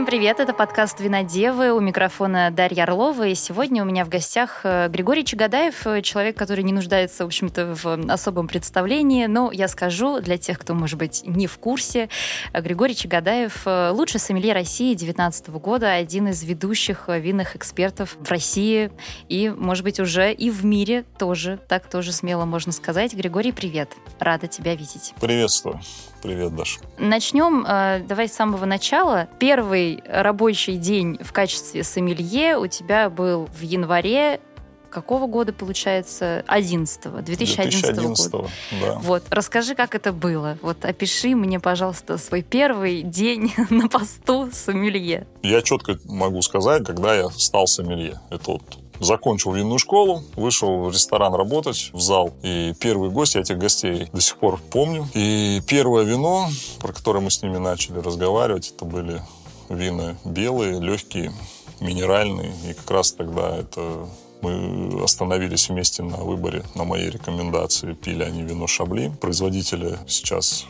Всем привет, это подкаст «Винодевы», у микрофона Дарья Орлова, и сегодня у меня в гостях э, Григорий Чагадаев, э, человек, который не нуждается, в общем-то, в особом представлении, но я скажу для тех, кто, может быть, не в курсе, э, Григорий Чагадаев – лучший сомелье России 2019 года, один из ведущих винных экспертов в России и, может быть, уже и в мире тоже, так тоже смело можно сказать. Григорий, привет, рада тебя видеть. Приветствую. Привет, Даша. Начнем, э, давай с самого начала. Первый рабочий день в качестве сомелье у тебя был в январе какого года, получается? 11 2011, 2011 года. Да. Вот, расскажи, как это было. Вот опиши мне, пожалуйста, свой первый день на посту сомелье. Я четко могу сказать, когда я стал сомелье. Это вот Закончил винную школу, вышел в ресторан работать, в зал. И первый гость, я этих гостей до сих пор помню. И первое вино, про которое мы с ними начали разговаривать, это были вина белые, легкие, минеральные. И как раз тогда это мы остановились вместе на выборе, на моей рекомендации. Пили они вино Шабли. Производителя сейчас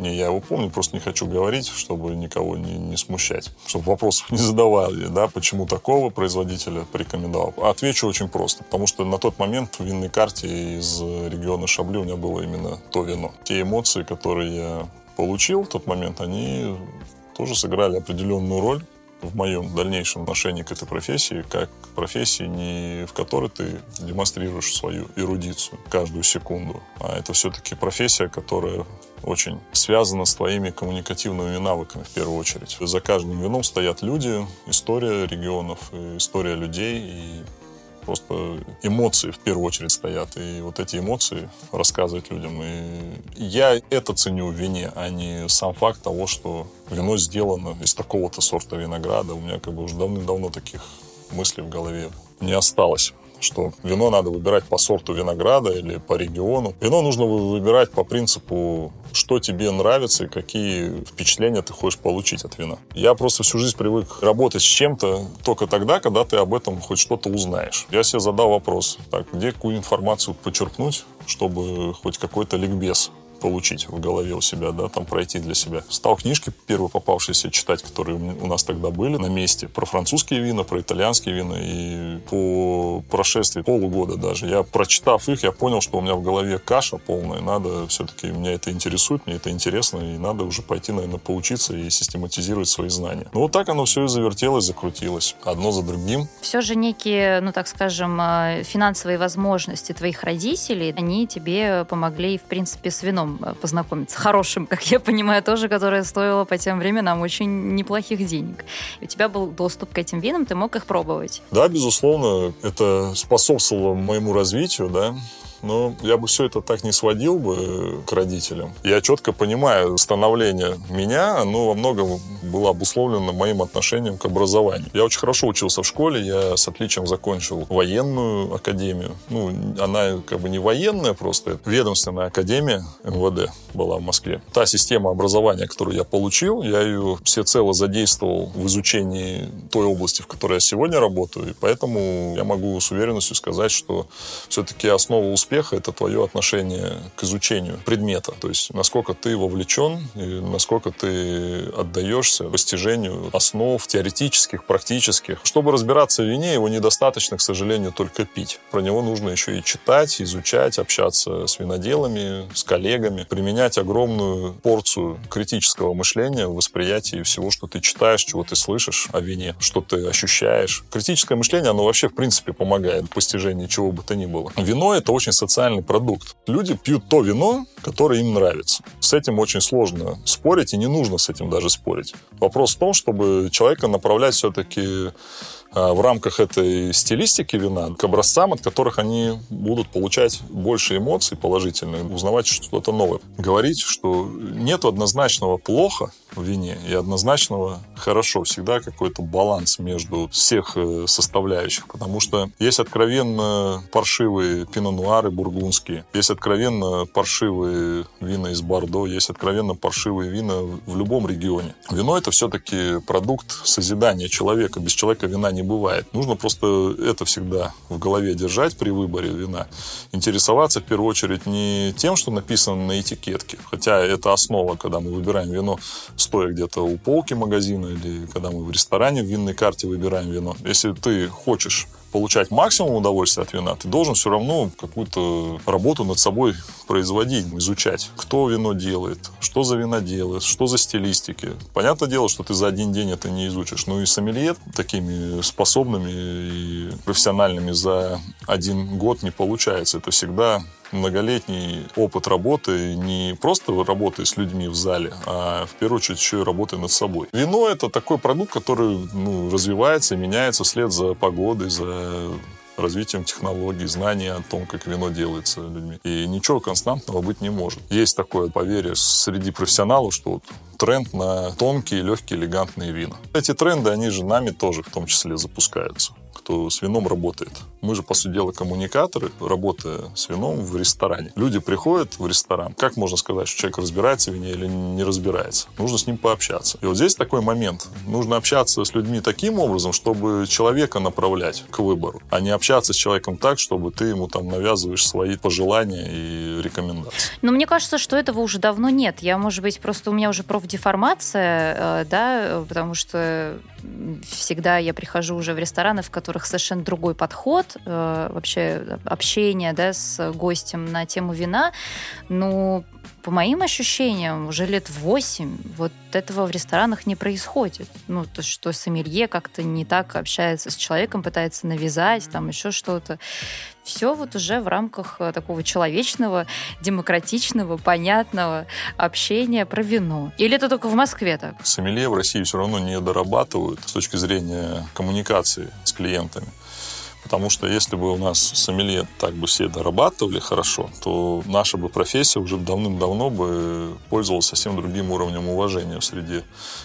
не, я его помню, просто не хочу говорить, чтобы никого не, не смущать. Чтобы вопросов не задавали, да, почему такого производителя порекомендовал. Отвечу очень просто, потому что на тот момент в винной карте из региона Шабли у меня было именно то вино. Те эмоции, которые я получил в тот момент, они тоже сыграли определенную роль в моем дальнейшем отношении к этой профессии, как к профессии, не в которой ты демонстрируешь свою эрудицию каждую секунду, а это все-таки профессия, которая очень связана с твоими коммуникативными навыками в первую очередь. За каждым вином стоят люди, история регионов, история людей, и просто эмоции в первую очередь стоят. И вот эти эмоции рассказывать людям. И я это ценю в вине, а не сам факт того, что вино сделано из такого-то сорта винограда. У меня как бы уже давным-давно таких мыслей в голове не осталось что вино надо выбирать по сорту винограда или по региону. Вино нужно выбирать по принципу, что тебе нравится и какие впечатления ты хочешь получить от вина. Я просто всю жизнь привык работать с чем-то только тогда, когда ты об этом хоть что-то узнаешь. Я себе задал вопрос, так, где какую информацию почерпнуть, чтобы хоть какой-то ликбез получить в голове у себя, да, там пройти для себя. Стал книжки первые попавшиеся читать, которые у нас тогда были на месте, про французские вина, про итальянские вина, и по прошествии полугода даже, я прочитав их, я понял, что у меня в голове каша полная, надо все-таки, меня это интересует, мне это интересно, и надо уже пойти, наверное, поучиться и систематизировать свои знания. Ну, вот так оно все и завертелось, закрутилось, одно за другим. Все же некие, ну, так скажем, э, финансовые возможности твоих родителей, они тебе помогли, в принципе, с вином вином э, познакомиться, хорошим, как я понимаю, тоже, которое стоило по тем временам очень неплохих денег. И у тебя был доступ к этим винам, ты мог их пробовать. Да, безусловно, это способствовало моему развитию, да, но я бы все это так не сводил бы к родителям. Я четко понимаю, становление меня, оно во многом было обусловлено моим отношением к образованию. Я очень хорошо учился в школе, я с отличием закончил военную академию. Ну, она как бы не военная, просто ведомственная академия МВД была в Москве. Та система образования, которую я получил, я ее всецело задействовал в изучении той области, в которой я сегодня работаю, и поэтому я могу с уверенностью сказать, что все-таки основа успеха успеха — это твое отношение к изучению предмета. То есть насколько ты вовлечен и насколько ты отдаешься постижению основ теоретических, практических. Чтобы разбираться в вине, его недостаточно, к сожалению, только пить. Про него нужно еще и читать, изучать, общаться с виноделами, с коллегами, применять огромную порцию критического мышления в восприятии всего, что ты читаешь, чего ты слышишь о вине, что ты ощущаешь. Критическое мышление, оно вообще, в принципе, помогает в постижении чего бы то ни было. Вино — это очень социальный продукт. Люди пьют то вино, которое им нравится. С этим очень сложно спорить, и не нужно с этим даже спорить. Вопрос в том, чтобы человека направлять все-таки в рамках этой стилистики вина к образцам, от которых они будут получать больше эмоций положительных, узнавать что-то новое. Говорить, что нет однозначного плохо в вине и однозначного хорошо. Всегда какой-то баланс между всех э, составляющих, потому что есть откровенно паршивые пино-нуары бургундские, есть откровенно паршивые вина из Бордо, есть откровенно паршивые вина в любом регионе. Вино — это все-таки продукт созидания человека. Без человека вина не не бывает. Нужно просто это всегда в голове держать при выборе вина. Интересоваться в первую очередь не тем, что написано на этикетке, хотя это основа, когда мы выбираем вино, стоя где-то у полки магазина или когда мы в ресторане в винной карте выбираем вино. Если ты хочешь получать максимум удовольствия от вина, ты должен все равно какую-то работу над собой производить, изучать, кто вино делает, что за вина делает, что за стилистики. Понятное дело, что ты за один день это не изучишь. Ну и сомелье такими способными и профессиональными за один год не получается. Это всегда многолетний опыт работы не просто работы с людьми в зале, а в первую очередь еще и работы над собой. Вино — это такой продукт, который ну, развивается меняется вслед за погодой, за развитием технологий, знания о том, как вино делается людьми. И ничего константного быть не может. Есть такое поверье среди профессионалов, что вот тренд на тонкие, легкие, элегантные вина. Эти тренды, они же нами тоже в том числе запускаются кто с вином работает. Мы же, по сути дела, коммуникаторы, работая с вином в ресторане. Люди приходят в ресторан. Как можно сказать, что человек разбирается в вине или не разбирается? Нужно с ним пообщаться. И вот здесь такой момент. Нужно общаться с людьми таким образом, чтобы человека направлять к выбору, а не общаться с человеком так, чтобы ты ему там навязываешь свои пожелания и рекомендации. Но мне кажется, что этого уже давно нет. Я, может быть, просто у меня уже профдеформация, э, да, потому что всегда я прихожу уже в рестораны, в которых совершенно другой подход, э, вообще общение да, с гостем на тему вина. Ну, по моим ощущениям, уже лет восемь вот этого в ресторанах не происходит. Ну, то, что сомелье как-то не так общается с человеком, пытается навязать, там еще что-то. Все вот уже в рамках э, такого человечного, демократичного, понятного общения про вино. Или это только в Москве так? Сомелье в России все равно не дорабатывают с точки зрения коммуникации с клиентами. Потому что если бы у нас сомелье так бы все дорабатывали хорошо, то наша бы профессия уже давным-давно бы пользовалась совсем другим уровнем уважения среди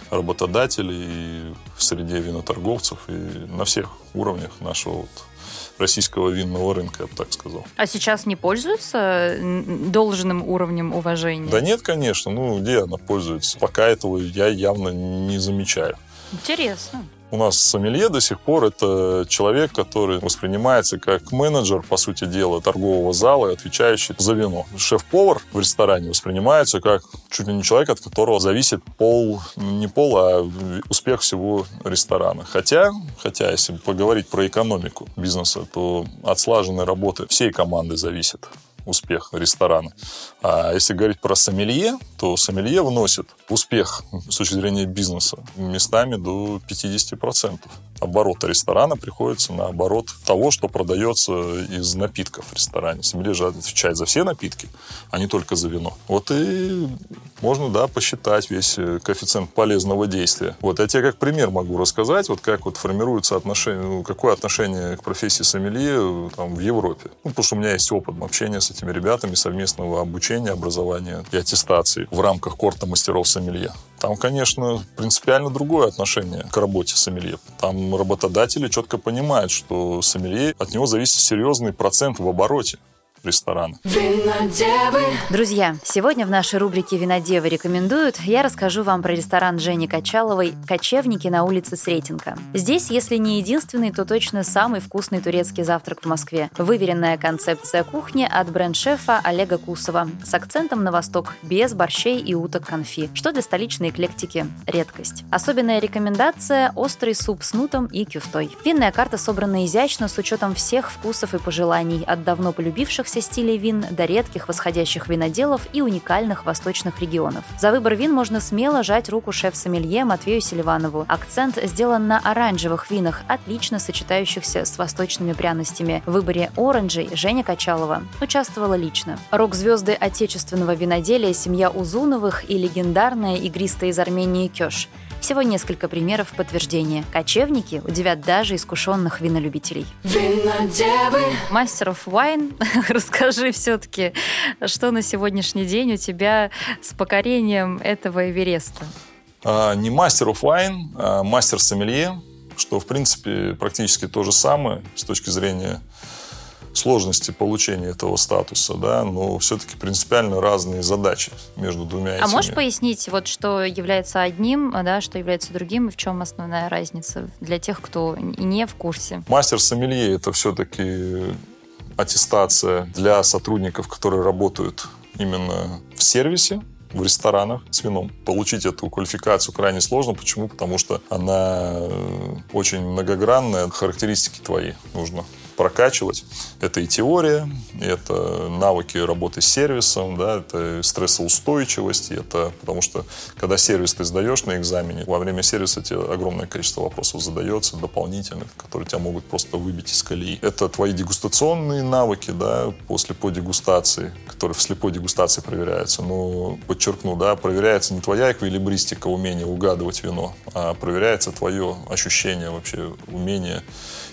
работодателей, и в среде виноторговцев и на всех уровнях нашего вот российского винного рынка, я бы так сказал. А сейчас не пользуются должным уровнем уважения? Да нет, конечно. Ну, где она пользуется? Пока этого я явно не замечаю. Интересно. У нас сомелье до сих пор это человек, который воспринимается как менеджер, по сути дела, торгового зала, отвечающий за вино. Шеф-повар в ресторане воспринимается как чуть ли не человек, от которого зависит пол, не пол, а успех всего ресторана. Хотя, хотя, если поговорить про экономику бизнеса, то от слаженной работы всей команды зависит успех ресторана. А если говорить про сомелье, то сомелье вносит успех с точки зрения бизнеса местами до 50% оборота ресторана приходится на оборот того, что продается из напитков в ресторане. Сомелье же отвечает за все напитки, а не только за вино. Вот и можно, да, посчитать весь э, коэффициент полезного действия. Вот я тебе как пример могу рассказать, вот как вот формируется отношение, ну, какое отношение к профессии сомелье э, там, в Европе. Ну, потому что у меня есть опыт общения с этими ребятами, совместного обучения, образования и аттестации в рамках корта мастеров сомелье. Там, конечно, принципиально другое отношение к работе сомелье. Там работодатели четко понимают, что сомелье, от него зависит серьезный процент в обороте ресторана. Винодевы. Друзья, сегодня в нашей рубрике «Винодевы рекомендуют» я расскажу вам про ресторан Жени Качаловой «Кочевники» на улице Сретенка. Здесь, если не единственный, то точно самый вкусный турецкий завтрак в Москве. Выверенная концепция кухни от бренд-шефа Олега Кусова с акцентом на восток, без борщей и уток конфи, что для столичной эклектики – редкость. Особенная рекомендация – острый суп с нутом и кюфтой. Винная карта собрана изящно с учетом всех вкусов и пожеланий от давно полюбившихся оставшихся стилей вин до редких восходящих виноделов и уникальных восточных регионов. За выбор вин можно смело жать руку шеф-сомелье Матвею Селиванову. Акцент сделан на оранжевых винах, отлично сочетающихся с восточными пряностями. В выборе оранжей Женя Качалова участвовала лично. Рок-звезды отечественного виноделия семья Узуновых и легендарная игристая из Армении Кёш – всего несколько примеров подтверждения. Кочевники удивят даже искушенных винолюбителей. Винодевы. Мастеров Вайн, расскажи все-таки, что на сегодняшний день у тебя с покорением этого Эвереста? А, не мастер of wine, а мастер сомелье, что, в принципе, практически то же самое с точки зрения сложности получения этого статуса, да, но все-таки принципиально разные задачи между двумя этими. А можешь пояснить, вот что является одним, да, что является другим, и в чем основная разница для тех, кто не в курсе? Мастер сомелье это все-таки аттестация для сотрудников, которые работают именно в сервисе, в ресторанах с вином. Получить эту квалификацию крайне сложно. Почему? Потому что она э, очень многогранная. Характеристики твои нужно прокачивать. Это и теория, это навыки работы с сервисом, да, это стрессоустойчивость, это потому что когда сервис ты сдаешь на экзамене, во время сервиса тебе огромное количество вопросов задается дополнительных, которые тебя могут просто выбить из колеи. Это твои дегустационные навыки, да, по дегустации, которые в слепой дегустации проверяются. Но подчеркну, да, проверяется не твоя эквилибристика, умение угадывать вино, а проверяется твое ощущение вообще, умение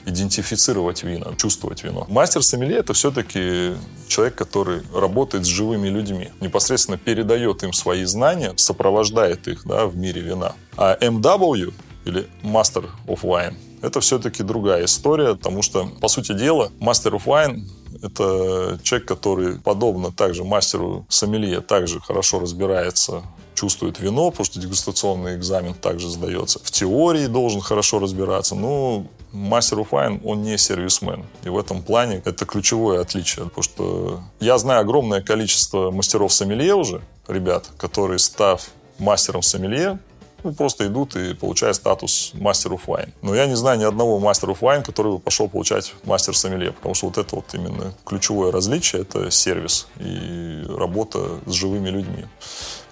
идентифицировать вина, чувствовать вино. Мастер сомелье это все-таки человек, который работает с живыми людьми, непосредственно передает им свои знания, сопровождает их да, в мире вина. А MW или Master of Wine это все-таки другая история, потому что, по сути дела, Master of Wine это человек, который, подобно также мастеру сомелье, также хорошо разбирается чувствует вино, потому что дегустационный экзамен также сдается. В теории должен хорошо разбираться, но мастер Уфайн, он не сервисмен. И в этом плане это ключевое отличие. Потому что я знаю огромное количество мастеров сомелье уже, ребят, которые, став мастером сомелье, ну, просто идут и получают статус мастер оф вайн. Но я не знаю ни одного мастера оф вайн, который бы пошел получать мастер сомелье, потому что вот это вот именно ключевое различие, это сервис и работа с живыми людьми.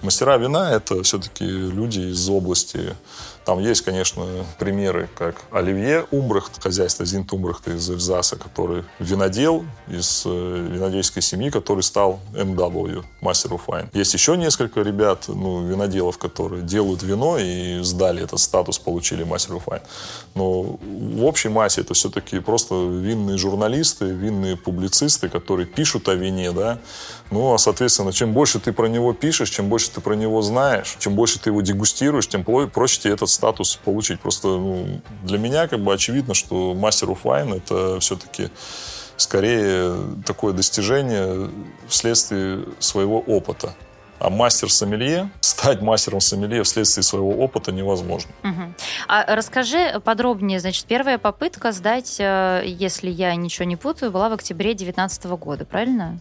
Мастера вина — это все-таки люди из области там есть, конечно, примеры, как Оливье Умбрахт, хозяйство Зинт Умбрахта из Эльзаса, который винодел из э, винодельской семьи, который стал MW, Master of Wine. Есть еще несколько ребят, ну, виноделов, которые делают вино и сдали этот статус, получили Master of Wine. Но в общей массе это все-таки просто винные журналисты, винные публицисты, которые пишут о вине, да, ну, а, соответственно, чем больше ты про него пишешь, чем больше ты про него знаешь, чем больше ты его дегустируешь, тем проще тебе этот статус получить. Просто ну, для меня как бы очевидно, что мастер wine это все-таки скорее такое достижение вследствие своего опыта. А мастер сомелье, стать мастером сомелье вследствие своего опыта невозможно. Угу. А расскажи подробнее, значит, первая попытка сдать, э, если я ничего не путаю, была в октябре 2019 года, правильно?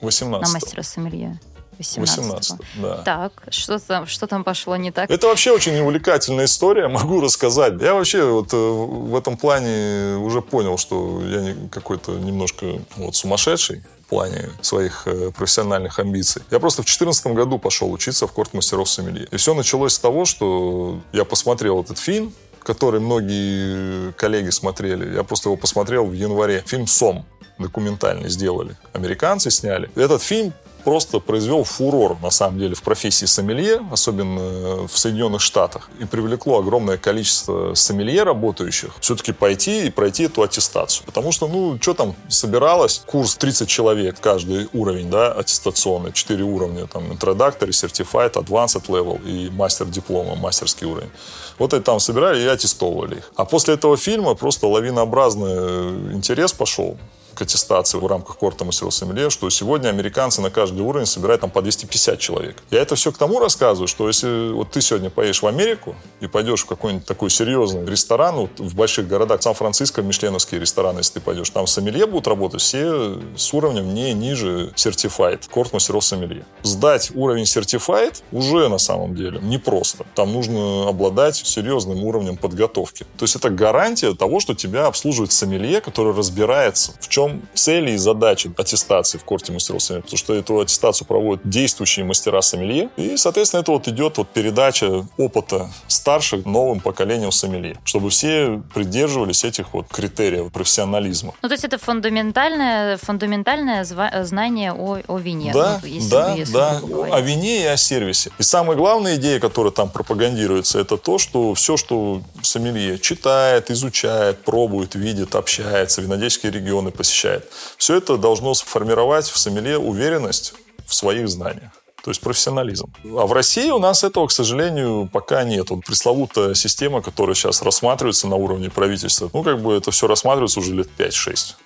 18 На мастера сомелье. 18, 18 да. Так, что там, что там пошло не так? Это вообще очень увлекательная история, могу рассказать. Я вообще вот э, в этом плане уже понял, что я какой-то немножко вот сумасшедший в плане своих э, профессиональных амбиций. Я просто в 2014 году пошел учиться в корт мастеров сомелье. И все началось с того, что я посмотрел этот фильм, который многие коллеги смотрели. Я просто его посмотрел в январе. Фильм «Сом» документальный сделали. Американцы сняли. Этот фильм просто произвел фурор, на самом деле, в профессии сомелье, особенно в Соединенных Штатах, и привлекло огромное количество сомелье работающих все-таки пойти и пройти эту аттестацию. Потому что, ну, что там собиралось? Курс 30 человек, каждый уровень, да, аттестационный, 4 уровня, там, Introductory, Certified, Advanced Level и мастер диплома, мастерский уровень. Вот это там собирали и аттестовывали их. А после этого фильма просто лавинообразный интерес пошел к аттестации в рамках корта мастеров сомелье, что сегодня американцы на каждый уровень собирают там по 250 человек. Я это все к тому рассказываю, что если вот ты сегодня поедешь в Америку и пойдешь в какой-нибудь такой серьезный ресторан, вот в больших городах, Сан-Франциско, мишленовские рестораны, если ты пойдешь, там сомелье будут работать все с уровнем не ниже Certified, корт мастеров сомелье. Сдать уровень Certified уже на самом деле непросто. Там нужно обладать серьезным уровнем подготовки. То есть это гарантия того, что тебя обслуживает сомелье, который разбирается, в чем чем цели и задачи аттестации в корте мастеров сомелье, потому что эту аттестацию проводят действующие мастера сомелье, и, соответственно, это вот идет вот передача опыта старших новым поколением сомелье, чтобы все придерживались этих вот критериев профессионализма. Ну, то есть это фундаментальное, фундаментальное знание о, о вине. Да, ну, если, да, если да, о вине и о сервисе. И самая главная идея, которая там пропагандируется, это то, что все, что сомелье читает, изучает, пробует, видит, общается, винодельские регионы посещает, посещает. Все это должно сформировать в сомелье уверенность в своих знаниях. То есть профессионализм. А в России у нас этого, к сожалению, пока нет. Вот пресловутая система, которая сейчас рассматривается на уровне правительства, ну, как бы это все рассматривается уже лет 5-6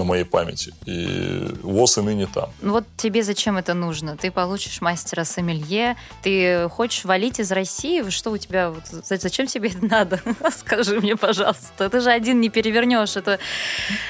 на моей памяти. И ВОЗ и ныне там. Ну вот тебе зачем это нужно? Ты получишь мастера сомелье, ты хочешь валить из России? Что у тебя? Вот, зачем тебе это надо? Скажи мне, пожалуйста. Ты же один не перевернешь. Это...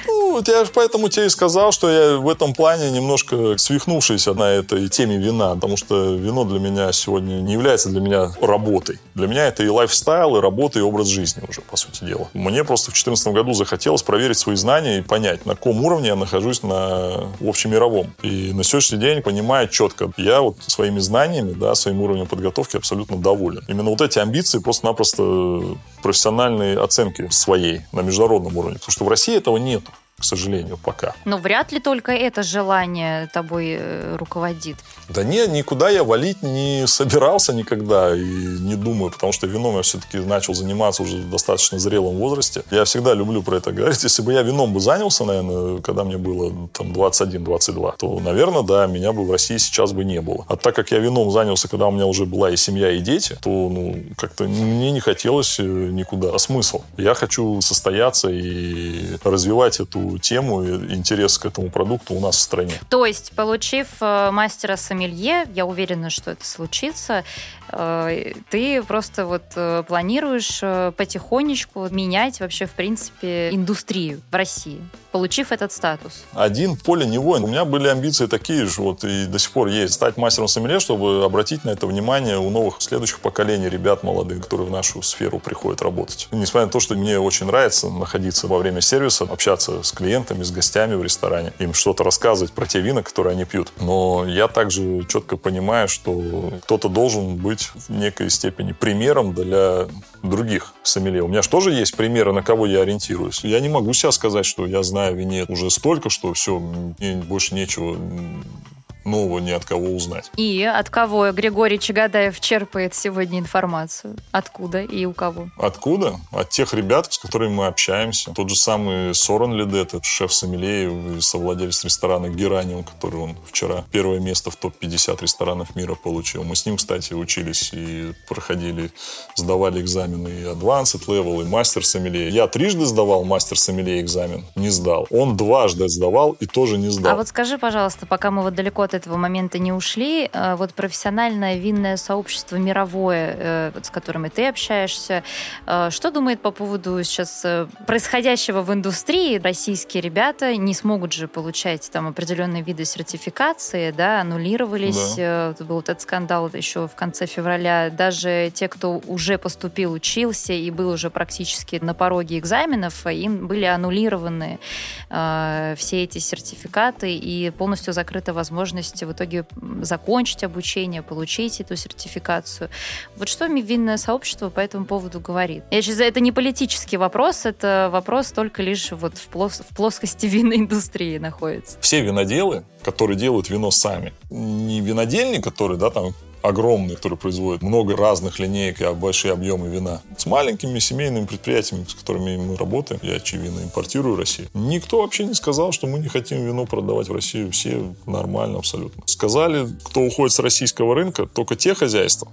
Ну, я же поэтому тебе и сказал, что я в этом плане немножко свихнувшийся на этой теме вина, потому что вино для меня сегодня не является для меня работой. Для меня это и лайфстайл, и работа, и образ жизни уже, по сути дела. Мне просто в 2014 году захотелось проверить свои знания и понять, на уровне я нахожусь на общемировом. И на сегодняшний день понимаю четко, я вот своими знаниями, да, своим уровнем подготовки абсолютно доволен. Именно вот эти амбиции просто-напросто профессиональные оценки своей на международном уровне. Потому что в России этого нет к сожалению, пока. Но вряд ли только это желание тобой э, руководит. Да нет, никуда я валить не собирался никогда и не думаю, потому что вином я все-таки начал заниматься уже в достаточно зрелом возрасте. Я всегда люблю про это говорить. Если бы я вином бы занялся, наверное, когда мне было там 21-22, то, наверное, да, меня бы в России сейчас бы не было. А так как я вином занялся, когда у меня уже была и семья, и дети, то, ну, как-то мне не хотелось э, никуда. А смысл? Я хочу состояться и развивать эту тему и интерес к этому продукту у нас в стране. То есть, получив э, мастера сомелье, я уверена, что это случится, э, ты просто вот э, планируешь потихонечку менять вообще, в принципе, индустрию в России, получив этот статус? Один поле не воин. У меня были амбиции такие же, вот и до сих пор есть. Стать мастером сомелье, чтобы обратить на это внимание у новых следующих поколений ребят молодых, которые в нашу сферу приходят работать. Несмотря на то, что мне очень нравится находиться во время сервиса, общаться с клиентами, с гостями в ресторане, им что-то рассказывать про те вина, которые они пьют. Но я также четко понимаю, что кто-то должен быть в некой степени примером для других сомелье. У меня же тоже есть примеры, на кого я ориентируюсь. Я не могу сейчас сказать, что я знаю вине уже столько, что все, мне больше нечего нового ни от кого узнать. И от кого Григорий Чагадаев черпает сегодня информацию? Откуда и у кого? Откуда? От тех ребят, с которыми мы общаемся. Тот же самый Сорен Ледет, шеф Сомелеев и совладелец ресторана Гераниум, который он вчера первое место в топ-50 ресторанов мира получил. Мы с ним, кстати, учились и проходили, сдавали экзамены и Advanced Level, и Мастер Сомелье. Я трижды сдавал Мастер Сомелье экзамен, не сдал. Он дважды сдавал и тоже не сдал. А вот скажи, пожалуйста, пока мы вот далеко от этого момента не ушли. Э, вот профессиональное винное сообщество мировое, э, вот с которым и ты общаешься, э, что думает по поводу сейчас происходящего в индустрии? Российские ребята не смогут же получать там определенные виды сертификации, да, аннулировались. Да. Был вот этот скандал еще в конце февраля. Даже те, кто уже поступил, учился и был уже практически на пороге экзаменов, им были аннулированы э, все эти сертификаты и полностью закрыта возможность возможности в итоге закончить обучение, получить эту сертификацию. Вот что винное сообщество по этому поводу говорит? Я сейчас, это не политический вопрос, это вопрос только лишь вот в, плос, в плоскости винной индустрии находится. Все виноделы, которые делают вино сами, не винодельни, которые, да, там огромный, который производит много разных линеек и большие объемы вина. С маленькими семейными предприятиями, с которыми мы работаем, я очевидно импортирую в Россию. Никто вообще не сказал, что мы не хотим вино продавать в Россию. Все нормально абсолютно. Сказали, кто уходит с российского рынка, только те хозяйства,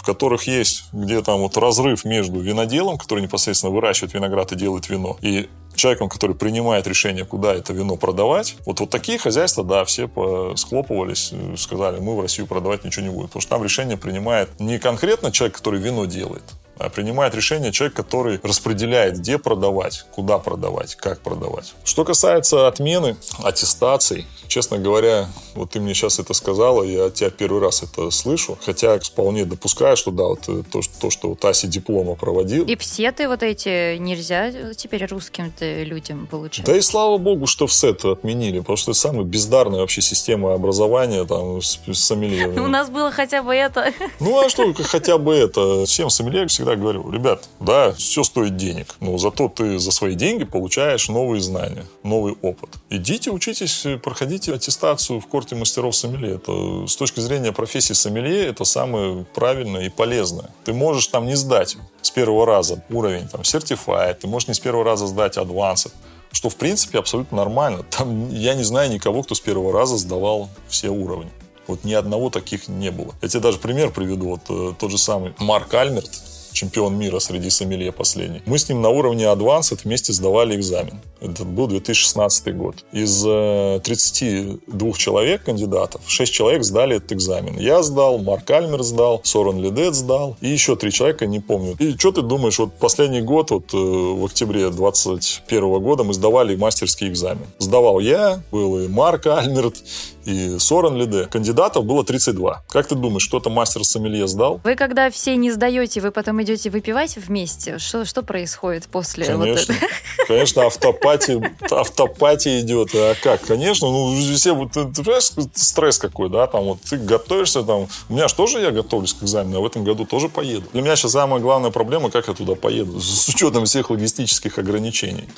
в которых есть где там вот разрыв между виноделом, который непосредственно выращивает виноград и делает вино, и человеком, который принимает решение, куда это вино продавать. Вот, вот такие хозяйства, да, все схлопывались, сказали, мы в Россию продавать ничего не будем. Потому что там решение принимает не конкретно человек, который вино делает, а принимает решение человек, который распределяет, где продавать, куда продавать, как продавать. Что касается отмены аттестаций, честно говоря, вот ты мне сейчас это сказала, я от тебя первый раз это слышу, хотя вполне допускаю, что да, вот э, то, то что вот Аси диплома проводил. И все ты вот эти нельзя теперь русским людям получать? Да и слава богу, что все это отменили, потому что это самая бездарная вообще система образования там с, с сомелье. У нас было хотя бы это. Ну а что, хотя бы это. Всем сомелье всегда всегда говорю, ребят, да, все стоит денег, но зато ты за свои деньги получаешь новые знания, новый опыт. Идите, учитесь, проходите аттестацию в корте мастеров сомелье. Это с точки зрения профессии сомелье это самое правильное и полезное. Ты можешь там не сдать с первого раза уровень там Certified, ты можешь не с первого раза сдать Advanced, что в принципе абсолютно нормально. Там я не знаю никого, кто с первого раза сдавал все уровни. Вот ни одного таких не было. Я тебе даже пример приведу. Вот э, тот же самый Марк Альмерт, чемпион мира среди сомелье последний. Мы с ним на уровне Advanced вместе сдавали экзамен. Это был 2016 год. Из 32 э, человек кандидатов, 6 человек сдали этот экзамен. Я сдал, Марк Альмер сдал, Сорен Ледет сдал, и еще три человека, не помню. И что ты думаешь, вот последний год, вот э, в октябре 2021 года мы сдавали мастерский экзамен. Сдавал я, был и Марк Альмерт, и Сорен Лиде. Кандидатов было 32. Как ты думаешь, что-то мастер сомелье сдал? Вы когда все не сдаете, вы потом идете выпивать вместе? Что, что происходит после Конечно. вот этого? Конечно, автопати, автопати идет. А как? Конечно, ну, все, вот, ты понимаешь, стресс какой, да, там вот ты готовишься, там, у меня же тоже я готовлюсь к экзамену, а в этом году тоже поеду. Для меня сейчас самая главная проблема, как я туда поеду, с учетом всех логистических ограничений.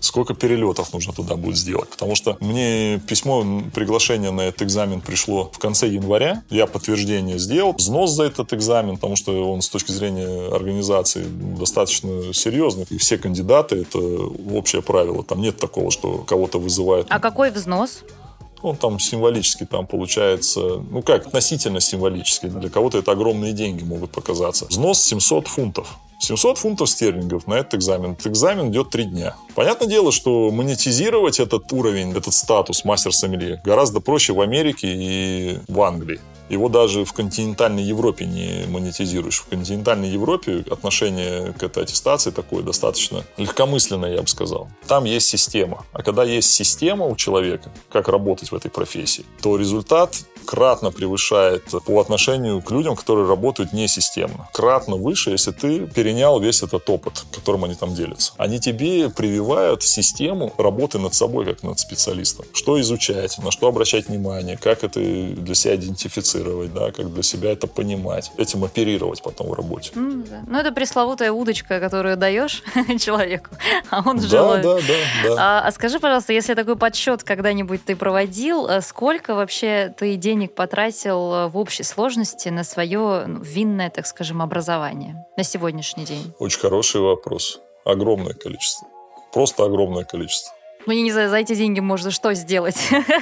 Сколько перелетов нужно туда будет сделать, потому что мне письмо, приглашение на этот экзамен пришло в конце января, я подтверждение сделал, взнос за этот экзамен, потому что он с точки зрения организации достаточно серьезный, и все кандидаты, это общее правило, там нет такого, что кого-то вызывают. А какой взнос? Он там символически там получается, ну как, относительно символически. Для кого-то это огромные деньги могут показаться. Взнос 700 фунтов. 700 фунтов стерлингов на этот экзамен. Этот экзамен идет три дня. Понятное дело, что монетизировать этот уровень, этот статус мастер сомелье гораздо проще в Америке и в Англии. Его даже в континентальной Европе не монетизируешь. В континентальной Европе отношение к этой аттестации такое достаточно легкомысленное, я бы сказал. Там есть система. А когда есть система у человека, как работать в этой профессии, то результат кратно превышает по отношению к людям, которые работают не системно. Кратно выше, если ты перенял весь этот опыт, которым они там делятся. Они тебе прививают систему работы над собой, как над специалистом. Что изучать, на что обращать внимание, как это для себя идентифицировать, да, как для себя это понимать, этим оперировать потом в работе. Mm, да. Ну, это пресловутая удочка, которую даешь человеку, а он да, желает. Да, да, да. А, а скажи, пожалуйста, если такой подсчет когда-нибудь ты проводил, э, сколько вообще ты денег потратил э, в общей сложности на свое ну, винное, так скажем, образование на сегодняшний день? Очень хороший вопрос. Огромное количество. Просто огромное количество. Я не знаю, за эти деньги можно что сделать?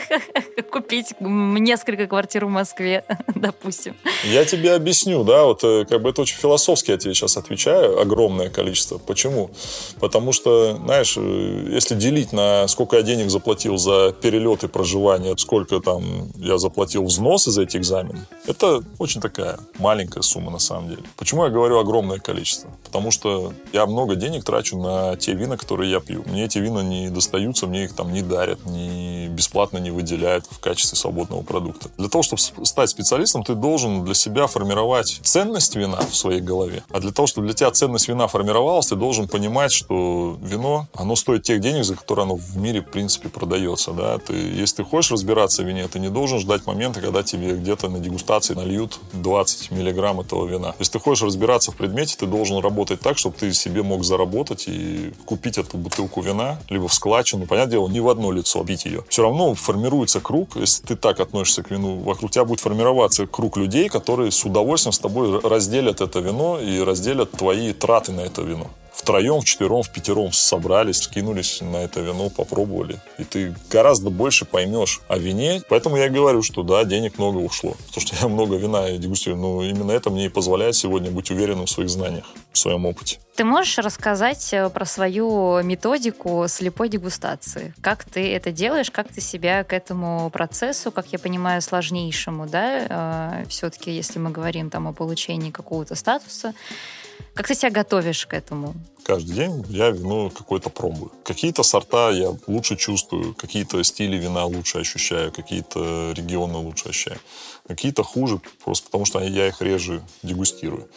Купить несколько квартир в Москве, допустим. Я тебе объясню, да, вот э, как бы это очень философски я тебе сейчас отвечаю, огромное количество. Почему? Потому что, знаешь, э, если делить на сколько я денег заплатил за перелет и проживание, сколько там я заплатил взносы за эти экзамены, это очень такая маленькая сумма на самом деле. Почему я говорю огромное количество? Потому что я много денег трачу на те вина, которые я пью. Мне эти вина не достают продаются, мне их там не дарят, не бесплатно не выделяют в качестве свободного продукта. Для того, чтобы стать специалистом, ты должен для себя формировать ценность вина в своей голове. А для того, чтобы для тебя ценность вина формировалась, ты должен понимать, что вино, оно стоит тех денег, за которые оно в мире, в принципе, продается. Да? Ты, если ты хочешь разбираться в вине, ты не должен ждать момента, когда тебе где-то на дегустации нальют 20 миллиграмм этого вина. Если ты хочешь разбираться в предмете, ты должен работать так, чтобы ты себе мог заработать и купить эту бутылку вина, либо в складчину, ну, понятное дело, не в одно лицо бить ее. Все равно формируется круг, если ты так относишься к вину, вокруг тебя будет формироваться круг людей, которые с удовольствием с тобой разделят это вино и разделят твои траты на это вино втроем, вчетвером, в пятером собрались, скинулись на это вино, попробовали. И ты гораздо больше поймешь о вине. Поэтому я говорю, что да, денег много ушло. Потому что я много вина дегустирую. Но именно это мне и позволяет сегодня быть уверенным в своих знаниях, в своем опыте. Ты можешь рассказать э, про свою методику слепой дегустации? Как ты это делаешь? Как ты себя к этому процессу, как я понимаю, сложнейшему, да, э, все-таки, если мы говорим там о получении какого-то статуса, как ты себя готовишь к этому? Каждый день я вино какое-то пробую. Какие-то сорта я лучше чувствую, какие-то стили вина лучше ощущаю, какие-то регионы лучше ощущаю. Какие-то хуже, просто потому что я их реже дегустирую.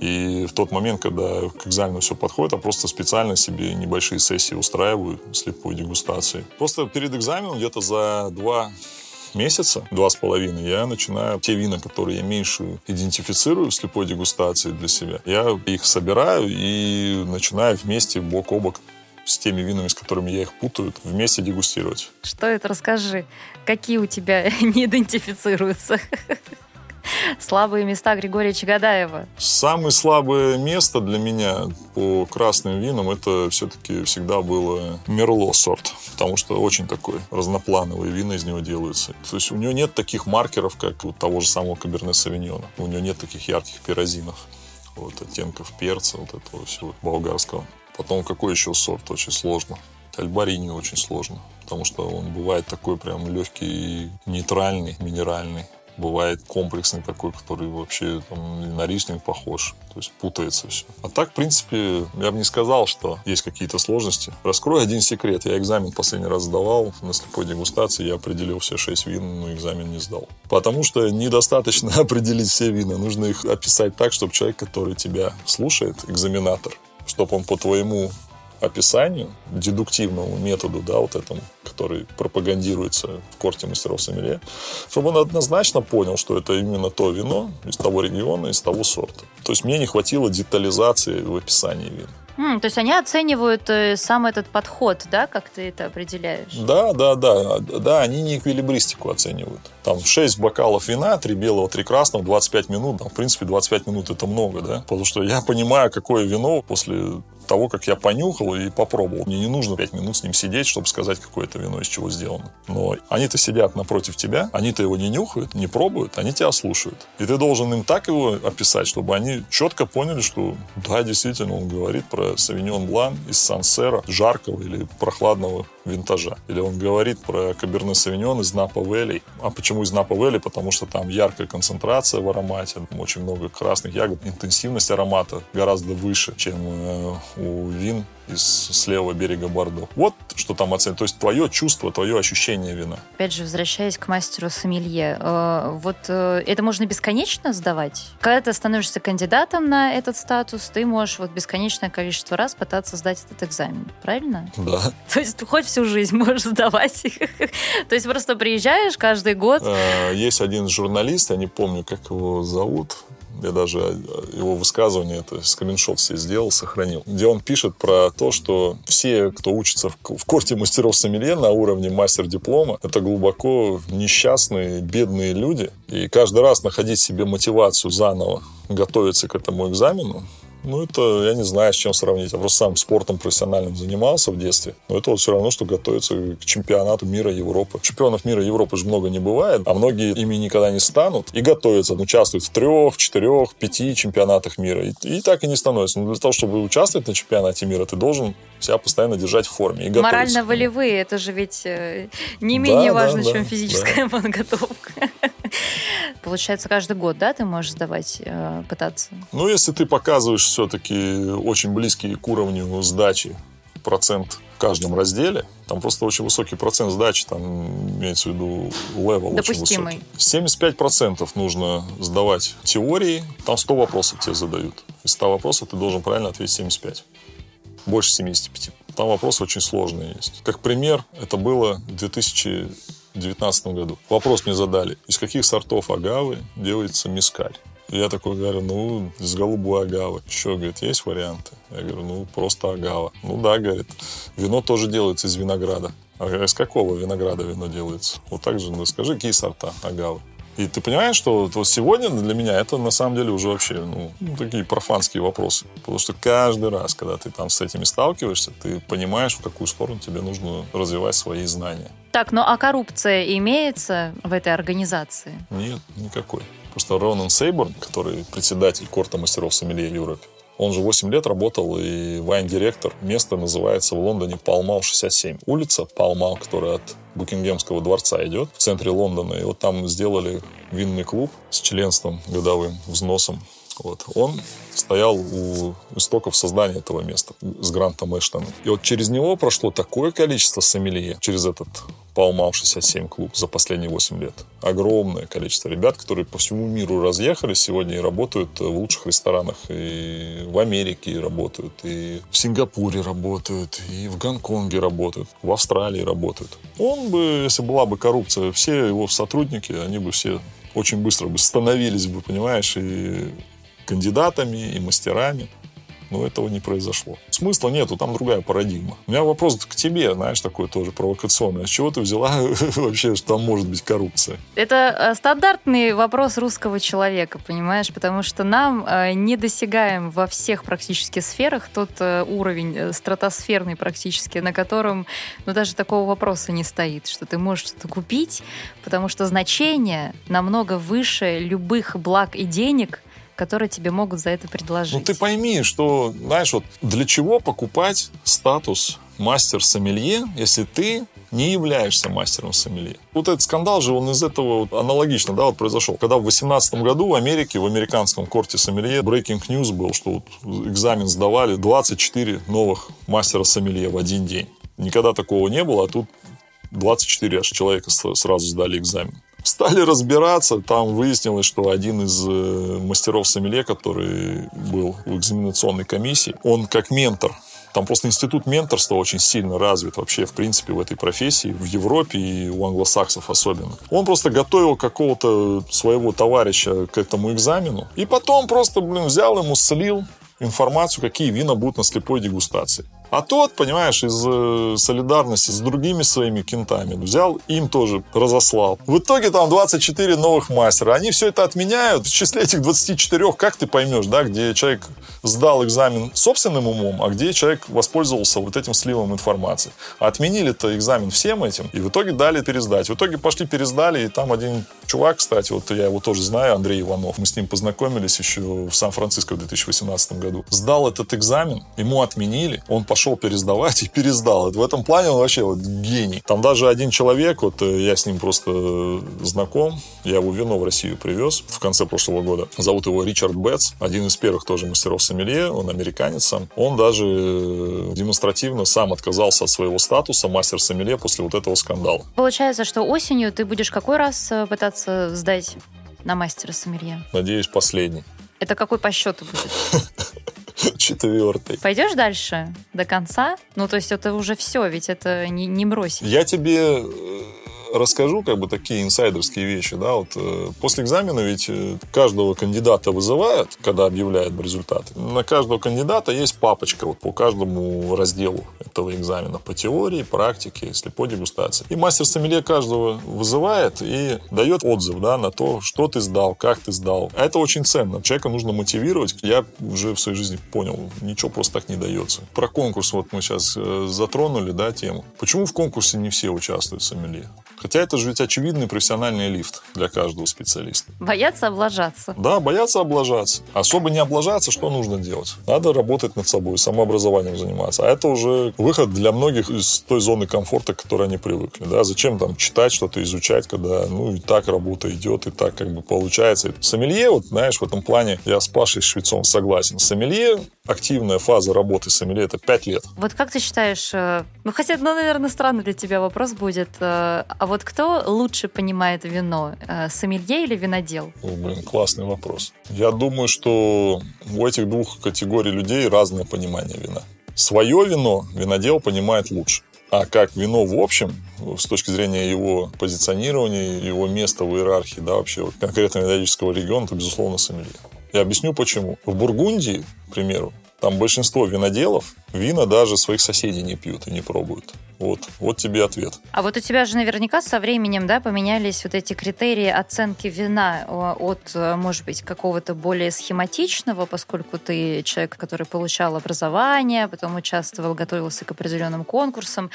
И в тот момент, когда к экзамену все подходит, я просто специально себе небольшие сессии устраиваю слепой дегустации. Просто перед экзаменом где-то за два месяца, два с половиной, я начинаю те вина, которые я меньше идентифицирую в слепой дегустации для себя, я их собираю и начинаю вместе бок о бок с теми винами, с которыми я их путаю, вместе дегустировать. Что это? Расскажи. Какие у тебя не идентифицируются? Слабые места Григория Чагадаева? Самое слабое место для меня по красным винам это все-таки всегда было Мерло сорт, потому что очень такой разноплановые вина из него делаются. То есть у него нет таких маркеров, как у того же самого Каберне Савиньона. У него нет таких ярких пирозинов. вот, оттенков перца, вот этого всего болгарского. Потом какой еще сорт очень сложно. Альбарини очень сложно, потому что он бывает такой прям легкий, нейтральный, минеральный бывает комплексный такой, который вообще там, на рисник похож. То есть путается все. А так, в принципе, я бы не сказал, что есть какие-то сложности. Раскрою один секрет. Я экзамен последний раз сдавал на слепой дегустации. Я определил все шесть вин, но экзамен не сдал. Потому что недостаточно определить все вина. Нужно их описать так, чтобы человек, который тебя слушает, экзаменатор, чтобы он по твоему описанию, дедуктивному методу, да, вот этому, который пропагандируется в корте мастеров сомелье, чтобы он однозначно понял, что это именно то вино из того региона, из того сорта. То есть мне не хватило детализации в описании вина. Mm, то есть они оценивают э, сам этот подход, да, как ты это определяешь? Да, да, да. Да, они не эквилибристику оценивают. Там 6 бокалов вина, 3 белого, 3 красного, 25 минут. Там, в принципе, 25 минут это много, да. Потому что я понимаю, какое вино после того, как я понюхал и попробовал. Мне не нужно 5 минут с ним сидеть, чтобы сказать, какое это вино из чего сделано. Но они-то сидят напротив тебя, они-то его не нюхают, не пробуют, они тебя слушают. И ты должен им так его описать, чтобы они четко поняли, что да, действительно, он говорит про Савиньон Блан из Сансера, жаркого или прохладного винтажа. Или он говорит про Каберне Савиньон из Напа Вэлли. А почему из Напа Вэлли? Потому что там яркая концентрация в аромате, очень много красных ягод, интенсивность аромата гораздо выше, чем э, у вин из с левого берега Бордо. Вот что там оценивать. То есть твое чувство, твое ощущение вина. Опять же, возвращаясь к мастеру сомелье, э, вот э, это можно бесконечно сдавать? Когда ты становишься кандидатом на этот статус, ты можешь вот бесконечное количество раз пытаться сдать этот экзамен, правильно? Да. То есть ты хоть всю жизнь можешь сдавать. То есть просто приезжаешь каждый год. Э, есть один журналист, я не помню, как его зовут, я даже э, его высказывание, это скриншот себе сделал, сохранил, где он пишет про то, что все, кто учится в, в корте мастеров сомелье на уровне мастер-диплома, это глубоко несчастные, бедные люди. И каждый раз находить себе мотивацию заново готовиться к этому экзамену, ну, это, я не знаю, с чем сравнить. Я просто сам спортом профессиональным занимался в детстве. Но это вот все равно, что готовиться к чемпионату мира Европы. Чемпионов мира Европы же много не бывает, а многие ими никогда не станут и готовятся, участвуют в трех, четырех, пяти чемпионатах мира. И, и так и не становятся. Но для того, чтобы участвовать на чемпионате мира, ты должен себя постоянно держать в форме. Морально-волевые, это же ведь э, не менее да, важно, да, чем да, физическая да. подготовка. Получается, каждый год, да, ты можешь сдавать, э, пытаться? Ну, если ты показываешь все-таки очень близкий к уровню сдачи процент в каждом разделе, там просто очень высокий процент сдачи, там имеется в виду level очень высокий. 75% нужно сдавать теории, там 100 вопросов тебе задают. Из 100 вопросов ты должен правильно ответить 75. Больше 75. Там вопросы очень сложные есть. Как пример, это было в 2019 году. Вопрос мне задали, из каких сортов агавы делается мескаль? Я такой говорю, ну, с голубой агавы. Еще, говорит, есть варианты? Я говорю, ну, просто агава. Ну да, говорит, вино тоже делается из винограда. А из какого винограда вино делается? Вот так же, ну, скажи, какие сорта агавы? И ты понимаешь, что вот сегодня для меня это на самом деле уже вообще ну, такие профанские вопросы. Потому что каждый раз, когда ты там с этими сталкиваешься, ты понимаешь, в какую сторону тебе нужно развивать свои знания. Так, ну а коррупция имеется в этой организации? Нет, никакой. Просто Ронан Сейборн, который председатель корта мастеров сомелье Европе, он же 8 лет работал и вайн-директор. Место называется в Лондоне Палмал 67. Улица Палмал, которая от Букингемского дворца идет в центре Лондона. И вот там сделали винный клуб с членством годовым, взносом. Вот. Он стоял у истоков создания этого места с Грантом Эштоном. И вот через него прошло такое количество сомелье, через этот Палмал 67 клуб за последние 8 лет. Огромное количество ребят, которые по всему миру разъехались сегодня и работают в лучших ресторанах. И в Америке работают, и в Сингапуре работают, и в Гонконге работают, в Австралии работают. Он бы, если была бы коррупция, все его сотрудники, они бы все очень быстро бы становились бы, понимаешь, и кандидатами и мастерами. Но этого не произошло. Смысла нету, там другая парадигма. У меня вопрос к тебе, знаешь, такой тоже провокационный. С чего ты взяла вообще, что там может быть коррупция? Это э, стандартный вопрос русского человека, понимаешь? Потому что нам э, не досягаем во всех практически сферах тот э, уровень стратосферный практически, на котором ну, даже такого вопроса не стоит, что ты можешь что-то купить, потому что значение намного выше любых благ и денег – которые тебе могут за это предложить. Ну, ты пойми, что, знаешь, вот для чего покупать статус мастер-сомелье, если ты не являешься мастером сомелье. Вот этот скандал же, он из этого вот аналогично, да, вот произошел. Когда в 2018 году в Америке, в американском корте сомелье, breaking news был, что вот экзамен сдавали 24 новых мастера сомелье в один день. Никогда такого не было, а тут 24 аж человека сразу сдали экзамен. Стали разбираться, там выяснилось, что один из э, мастеров сомелье, который был в экзаменационной комиссии, он как ментор там просто институт менторства очень сильно развит вообще, в принципе, в этой профессии, в Европе и у англосаксов особенно. Он просто готовил какого-то своего товарища к этому экзамену, и потом просто, блин, взял ему, слил информацию, какие вина будут на слепой дегустации. А тот, понимаешь, из э, солидарности с другими своими кентами взял, им тоже разослал. В итоге там 24 новых мастера. Они все это отменяют. В числе этих 24, как ты поймешь, да, где человек сдал экзамен собственным умом, а где человек воспользовался вот этим сливом информации. Отменили-то экзамен всем этим, и в итоге дали пересдать. В итоге пошли пересдали, и там один чувак, кстати, вот я его тоже знаю, Андрей Иванов, мы с ним познакомились еще в Сан-Франциско в 2018 году. Сдал этот экзамен, ему отменили, он пошел пересдавать и пересдал. В этом плане он вообще вот гений. Там даже один человек, вот э, я с ним просто э, знаком, я его вино в Россию привез в конце прошлого года. Зовут его Ричард Бетс, один из первых тоже мастеров сомелье, он американец сам. Он даже э, демонстративно сам отказался от своего статуса мастер сомелье после вот этого скандала. Получается, что осенью ты будешь какой раз пытаться сдать на мастера сомелье? Надеюсь, последний. Это какой по счету будет? Четвертый. Пойдешь дальше до конца? Ну, то есть это уже все, ведь это не, не бросить. Я тебе э, расскажу как бы такие инсайдерские вещи. Да, вот, э, после экзамена ведь э, каждого кандидата вызывают, когда объявляют результаты. На каждого кандидата есть папочка вот, по каждому разделу этого экзамена. По теории, практике, слепой дегустации. И мастер сомелье каждого вызывает и дает отзыв да, на то, что ты сдал, как ты сдал. А это очень ценно. Человека нужно мотивировать. Я уже в своей жизни понял, ничего просто так не дается. Про конкурс вот мы сейчас э, затронули да, тему. Почему в конкурсе не все участвуют в сомелье? Хотя это же ведь очевидный профессиональный лифт для каждого специалиста. Бояться облажаться. Да, бояться облажаться. Особо не облажаться, что нужно делать? Надо работать над собой, самообразованием заниматься. А это уже выход для многих из той зоны комфорта, к которой они привыкли. Да? Зачем там читать что-то, изучать, когда ну и так работа идет, и так как бы получается. Сомелье, вот знаешь, в этом плане я с Пашей Швецом согласен. Сомелье, активная фаза работы сомелье – это 5 лет. Вот как ты считаешь, э, ну хотя, ну, наверное, странный для тебя вопрос будет, э, а вот кто лучше понимает вино, э, сомелье или винодел? О, блин, классный вопрос. Я думаю, что у этих двух категорий людей разное понимание вина. Свое вино винодел понимает лучше. А как вино в общем, с точки зрения его позиционирования, его места в иерархии, да, вообще вот конкретно винодельческого региона, то, безусловно, сомелье. Я объясню почему. В Бургундии, к примеру, там большинство виноделов вина даже своих соседей не пьют и не пробуют. Вот, вот тебе ответ. А вот у тебя же наверняка со временем, да, поменялись вот эти критерии оценки вина от, может быть, какого-то более схематичного, поскольку ты человек, который получал образование, потом участвовал, готовился к определенным конкурсам,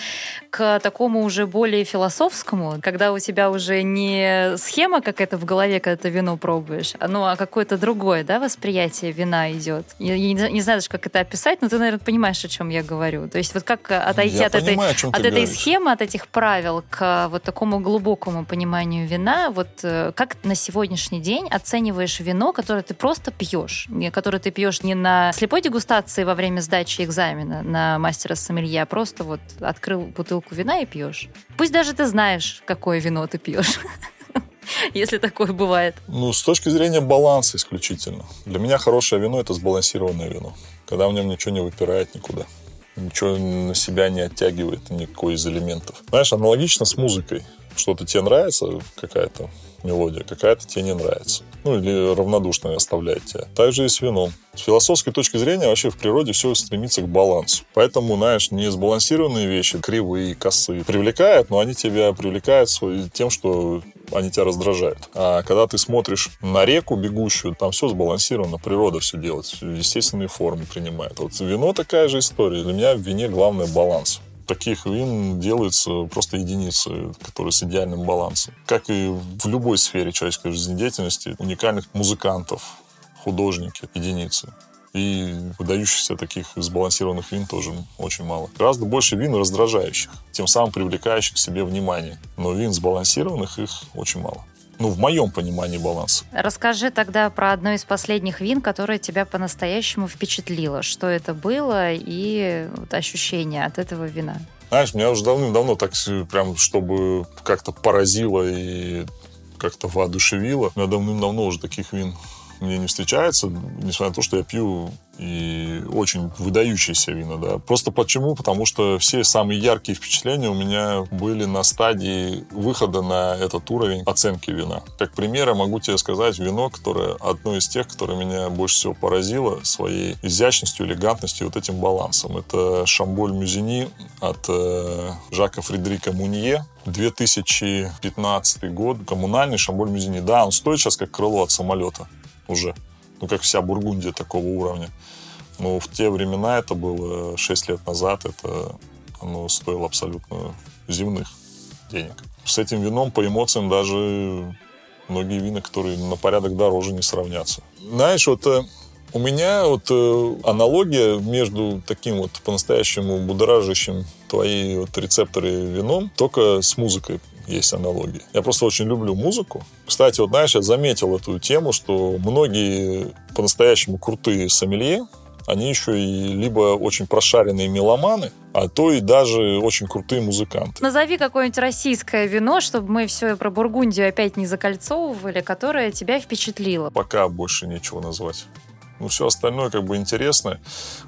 к такому уже более философскому, когда у тебя уже не схема как это в голове, когда ты вино пробуешь, а, ну, а какое-то другое, да, восприятие вина идет. Я, я не, не знаю даже, как это описать, но ты, наверное, понимаешь, о чем я говорю. То есть вот как отойти я от понимаю, этой от этой схемы, от этих правил к вот такому глубокому пониманию вина, вот э, как на сегодняшний день оцениваешь вино, которое ты просто пьешь, которое ты пьешь не на слепой дегустации во время сдачи экзамена на мастера сомелье, а просто вот открыл бутылку вина и пьешь. Пусть даже ты знаешь, какое вино ты пьешь если такое бывает? Ну, с точки зрения баланса исключительно. Для меня хорошее вино – это сбалансированное вино, когда в нем ничего не выпирает никуда ничего на себя не оттягивает никакой из элементов. Знаешь, аналогично с музыкой. Что-то тебе нравится, какая-то мелодия, какая-то тебе не нравится. Ну, или равнодушно оставляет тебя. Так же и с вином. С философской точки зрения вообще в природе все стремится к балансу. Поэтому, знаешь, не сбалансированные вещи, кривые, косые, привлекают, но они тебя привлекают тем, что они тебя раздражают. А когда ты смотришь на реку бегущую, там все сбалансировано, природа все делает, естественные формы принимает. Вот вино такая же история. Для меня в вине главный баланс таких вин делается просто единицы, которые с идеальным балансом. Как и в любой сфере человеческой жизнедеятельности, уникальных музыкантов, художники, единицы. И выдающихся таких сбалансированных вин тоже очень мало. Гораздо больше вин раздражающих, тем самым привлекающих к себе внимание. Но вин сбалансированных их очень мало. Ну, в моем понимании баланс. Расскажи тогда про одно из последних вин, которое тебя по-настоящему впечатлило. Что это было и вот ощущения от этого вина? Знаешь, меня уже давным-давно так прям, чтобы как-то поразило и как-то воодушевило. У меня давным-давно уже таких вин мне не встречается, несмотря на то, что я пью и очень выдающиеся вина, да. Просто почему? Потому что все самые яркие впечатления у меня были на стадии выхода на этот уровень оценки вина. Как пример, я могу тебе сказать вино, которое одно из тех, которое меня больше всего поразило своей изящностью, элегантностью вот этим балансом. Это Шамболь Мюзини от э, Жака Фредерика Мунье. 2015 год, коммунальный Шамболь Мюзини. Да, он стоит сейчас как крыло от самолета уже. Ну, как вся Бургундия такого уровня. Но в те времена, это было 6 лет назад, это оно стоило абсолютно земных денег. С этим вином по эмоциям даже многие вина, которые на порядок дороже, не сравнятся. Знаешь, вот э, у меня вот э, аналогия между таким вот по-настоящему будоражащим твои вот рецепторы вином только с музыкой есть аналогии. Я просто очень люблю музыку. Кстати, вот знаешь, я заметил эту тему, что многие по-настоящему крутые сомелье, они еще и либо очень прошаренные меломаны, а то и даже очень крутые музыканты. Назови какое-нибудь российское вино, чтобы мы все про Бургундию опять не закольцовывали, которое тебя впечатлило. Пока больше нечего назвать. Ну, все остальное как бы интересно.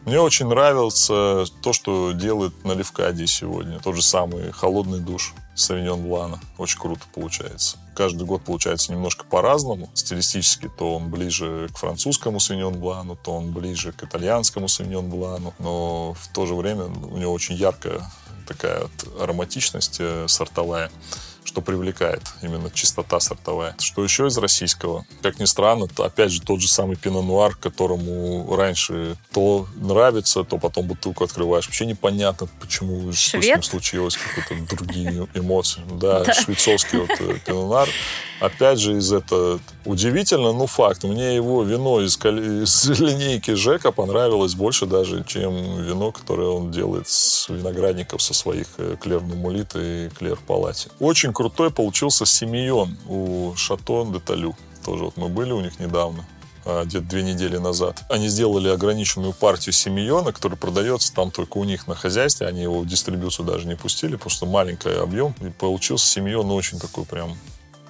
Мне очень нравится то, что делает на Левкаде сегодня. Тот же самый холодный душ Савиньон Блана. Очень круто получается. Каждый год получается немножко по-разному. Стилистически то он ближе к французскому Савиньон Блану, то он ближе к итальянскому Савиньон Блану. Но в то же время у него очень яркая такая вот ароматичность э, сортовая что привлекает именно чистота сортовая. Что еще из российского? Как ни странно, то, опять же тот же самый пино-нуар, которому раньше то нравится, то потом бутылку открываешь. Вообще непонятно, почему Швед? с ним случилось, какие-то другие эмоции. Да, швейцарский вот э, пино-нуар. Опять же, из этого удивительно, но факт. Мне его вино из, из линейки Жека понравилось больше даже, чем вино, которое он делает с виноградников со своих э, Клер Мумулит и Клер Палати. Очень крутой получился семион у Шатон де Талю. Тоже вот мы были у них недавно а, где-то две недели назад. Они сделали ограниченную партию семиона, который продается там только у них на хозяйстве. Они его в дистрибьюцию даже не пустили, потому что маленький объем. И получился семион очень такой прям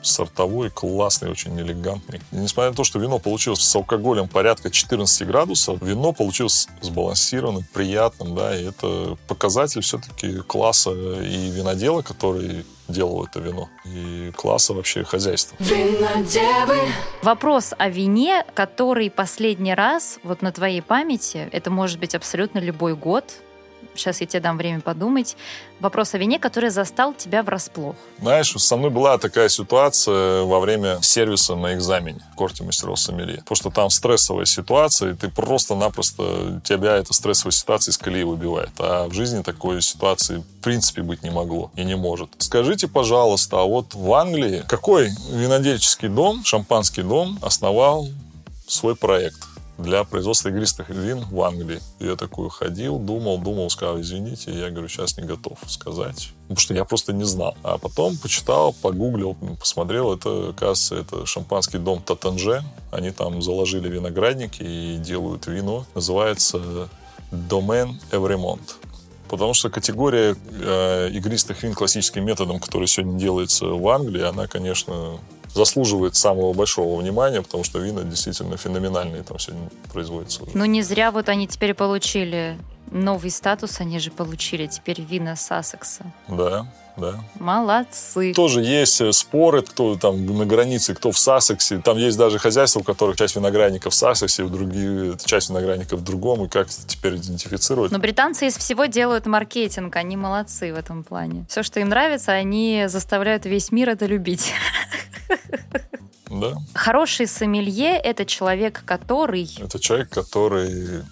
сортовой, классный, очень элегантный. И несмотря на то, что вино получилось с алкоголем порядка 14 градусов, вино получилось сбалансированным, приятным, да, и это показатель все-таки класса и винодела, который делал это вино, и класса вообще хозяйства. Винодевы. Вопрос о вине, который последний раз, вот на твоей памяти, это может быть абсолютно любой год, сейчас я тебе дам время подумать. Вопрос о вине, который застал тебя врасплох. Знаешь, со мной была такая ситуация во время сервиса на экзамене в корте мастеров сомелье. Потому что там стрессовая ситуация, и ты просто-напросто, тебя эта стрессовая ситуация из колеи выбивает. А в жизни такой ситуации в принципе быть не могло и не может. Скажите, пожалуйста, а вот в Англии какой винодельческий дом, шампанский дом основал свой проект? Для производства игристых вин в Англии. И я такой ходил, думал, думал, сказал, извините, я говорю, сейчас не готов сказать. Потому что я просто не знал. А потом почитал, погуглил, посмотрел, это, оказывается, это шампанский дом Татанже. Они там заложили виноградники и делают вино. Называется Domain Evремонт. Потому что категория э, игристых вин классическим методом, который сегодня делается в Англии, она, конечно, заслуживает самого большого внимания, потому что вина действительно феноменальные там сегодня производятся. Ну, не зря вот они теперь получили новый статус, они же получили теперь вина Сассекса. Да, да. Молодцы. Тоже есть э, споры, кто там на границе, кто в Сассексе. Там есть даже хозяйства, у которых часть виноградников в Сассексе, другие, часть виноградников в другом, и как теперь идентифицировать. Но британцы из всего делают маркетинг, они молодцы в этом плане. Все, что им нравится, они заставляют весь мир это любить. Да. Хороший сомелье – это человек, который... Это человек, который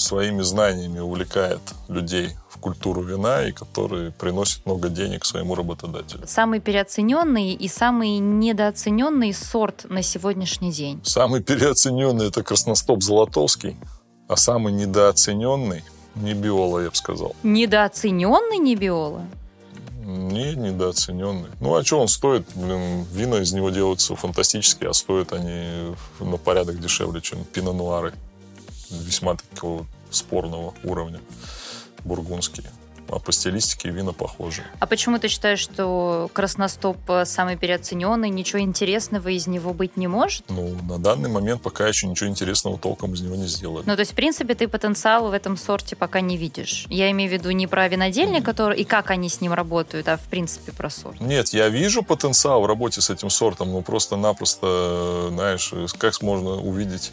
своими знаниями увлекает людей в культуру вина и который приносит много денег своему работодателю. Самый переоцененный и самый недооцененный сорт на сегодняшний день? Самый переоцененный это красностоп Золотовский, а самый недооцененный Небиола, я бы сказал. Недооцененный Небиола? Не, недооцененный. Ну, а что он стоит? Блин, вина из него делаются фантастические, а стоят они на порядок дешевле, чем пино-нуары. Весьма такого спорного уровня бургундские а по стилистике вина похожи. А почему ты считаешь, что красностоп самый переоцененный, ничего интересного из него быть не может? Ну, на данный момент пока еще ничего интересного толком из него не сделали. Ну, то есть, в принципе, ты потенциал в этом сорте пока не видишь. Я имею в виду не про винодельник, который и как они с ним работают, а в принципе про сорт. Нет, я вижу потенциал в работе с этим сортом, но просто-напросто, знаешь, как можно увидеть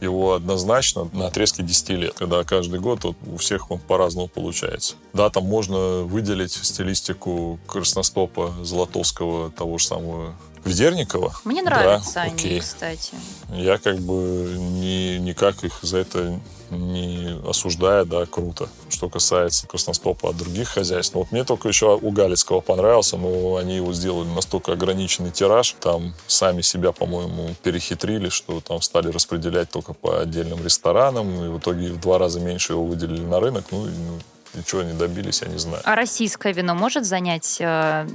его однозначно на отрезке 10 лет, когда каждый год вот, у всех он по-разному получается. Да, там можно выделить стилистику красностопа Золотовского, того же самого Ведерникова. Мне нравятся да, они, окей. кстати. Я как бы ни, никак их за это не осуждая, да, круто. Что касается красностопа от других хозяйств. Но вот мне только еще у Галицкого понравился, но они его сделали настолько ограниченный тираж, там сами себя, по-моему, перехитрили, что там стали распределять только по отдельным ресторанам, и в итоге в два раза меньше его выделили на рынок, ну, ну и чего они добились, я не знаю. А российское вино может занять, э,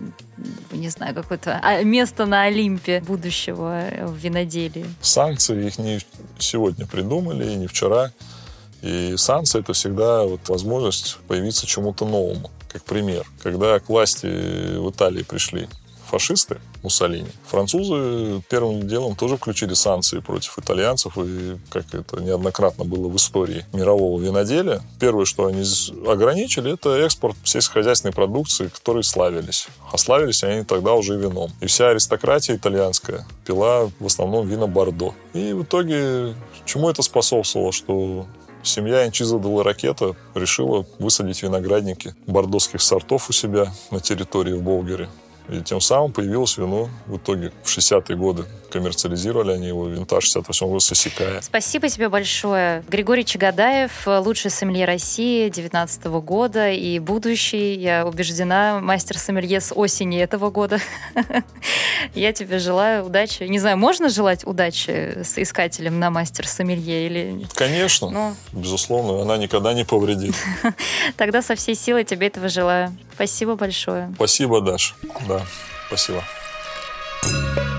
не знаю, какое-то а, место на Олимпе будущего в виноделии? Санкции их не сегодня придумали, и не вчера. И санкции это всегда вот возможность появиться чему-то новому. Как пример, когда к власти в Италии пришли фашисты, Муссолини, французы первым делом тоже включили санкции против итальянцев, и как это неоднократно было в истории мирового виноделия, первое, что они ограничили, это экспорт сельскохозяйственной продукции, которой славились. А славились они тогда уже вином. И вся аристократия итальянская пила в основном вина Бордо. И в итоге чему это способствовало? Что Семья Инчиза де Ракета решила высадить виноградники бордоских сортов у себя на территории в Болгере. И тем самым появилось вино в итоге в 60-е годы. Коммерциализировали они его, винтаж 68 года Сосикая. Спасибо тебе большое. Григорий Чагадаев, лучший сомелье России 19 -го года и будущий, я убеждена, мастер сомелье с осени этого года. Я тебе желаю удачи. Не знаю, можно желать удачи с искателем на мастер сомелье или... Конечно, ну... безусловно, она никогда не повредит. Тогда со всей силой тебе этого желаю. Спасибо большое. Спасибо, Даш. Да, спасибо. Вы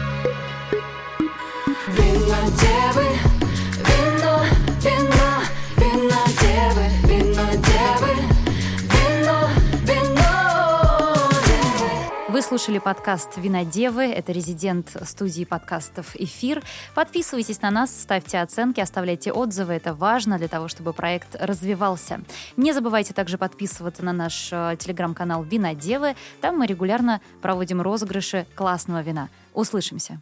слушали подкаст «Винодевы». Это резидент студии подкастов «Эфир». Подписывайтесь на нас, ставьте оценки, оставляйте отзывы. Это важно для того, чтобы проект развивался. Не забывайте также подписываться на наш э, телеграм-канал «Винодевы». Там мы регулярно проводим розыгрыши классного вина. Услышимся!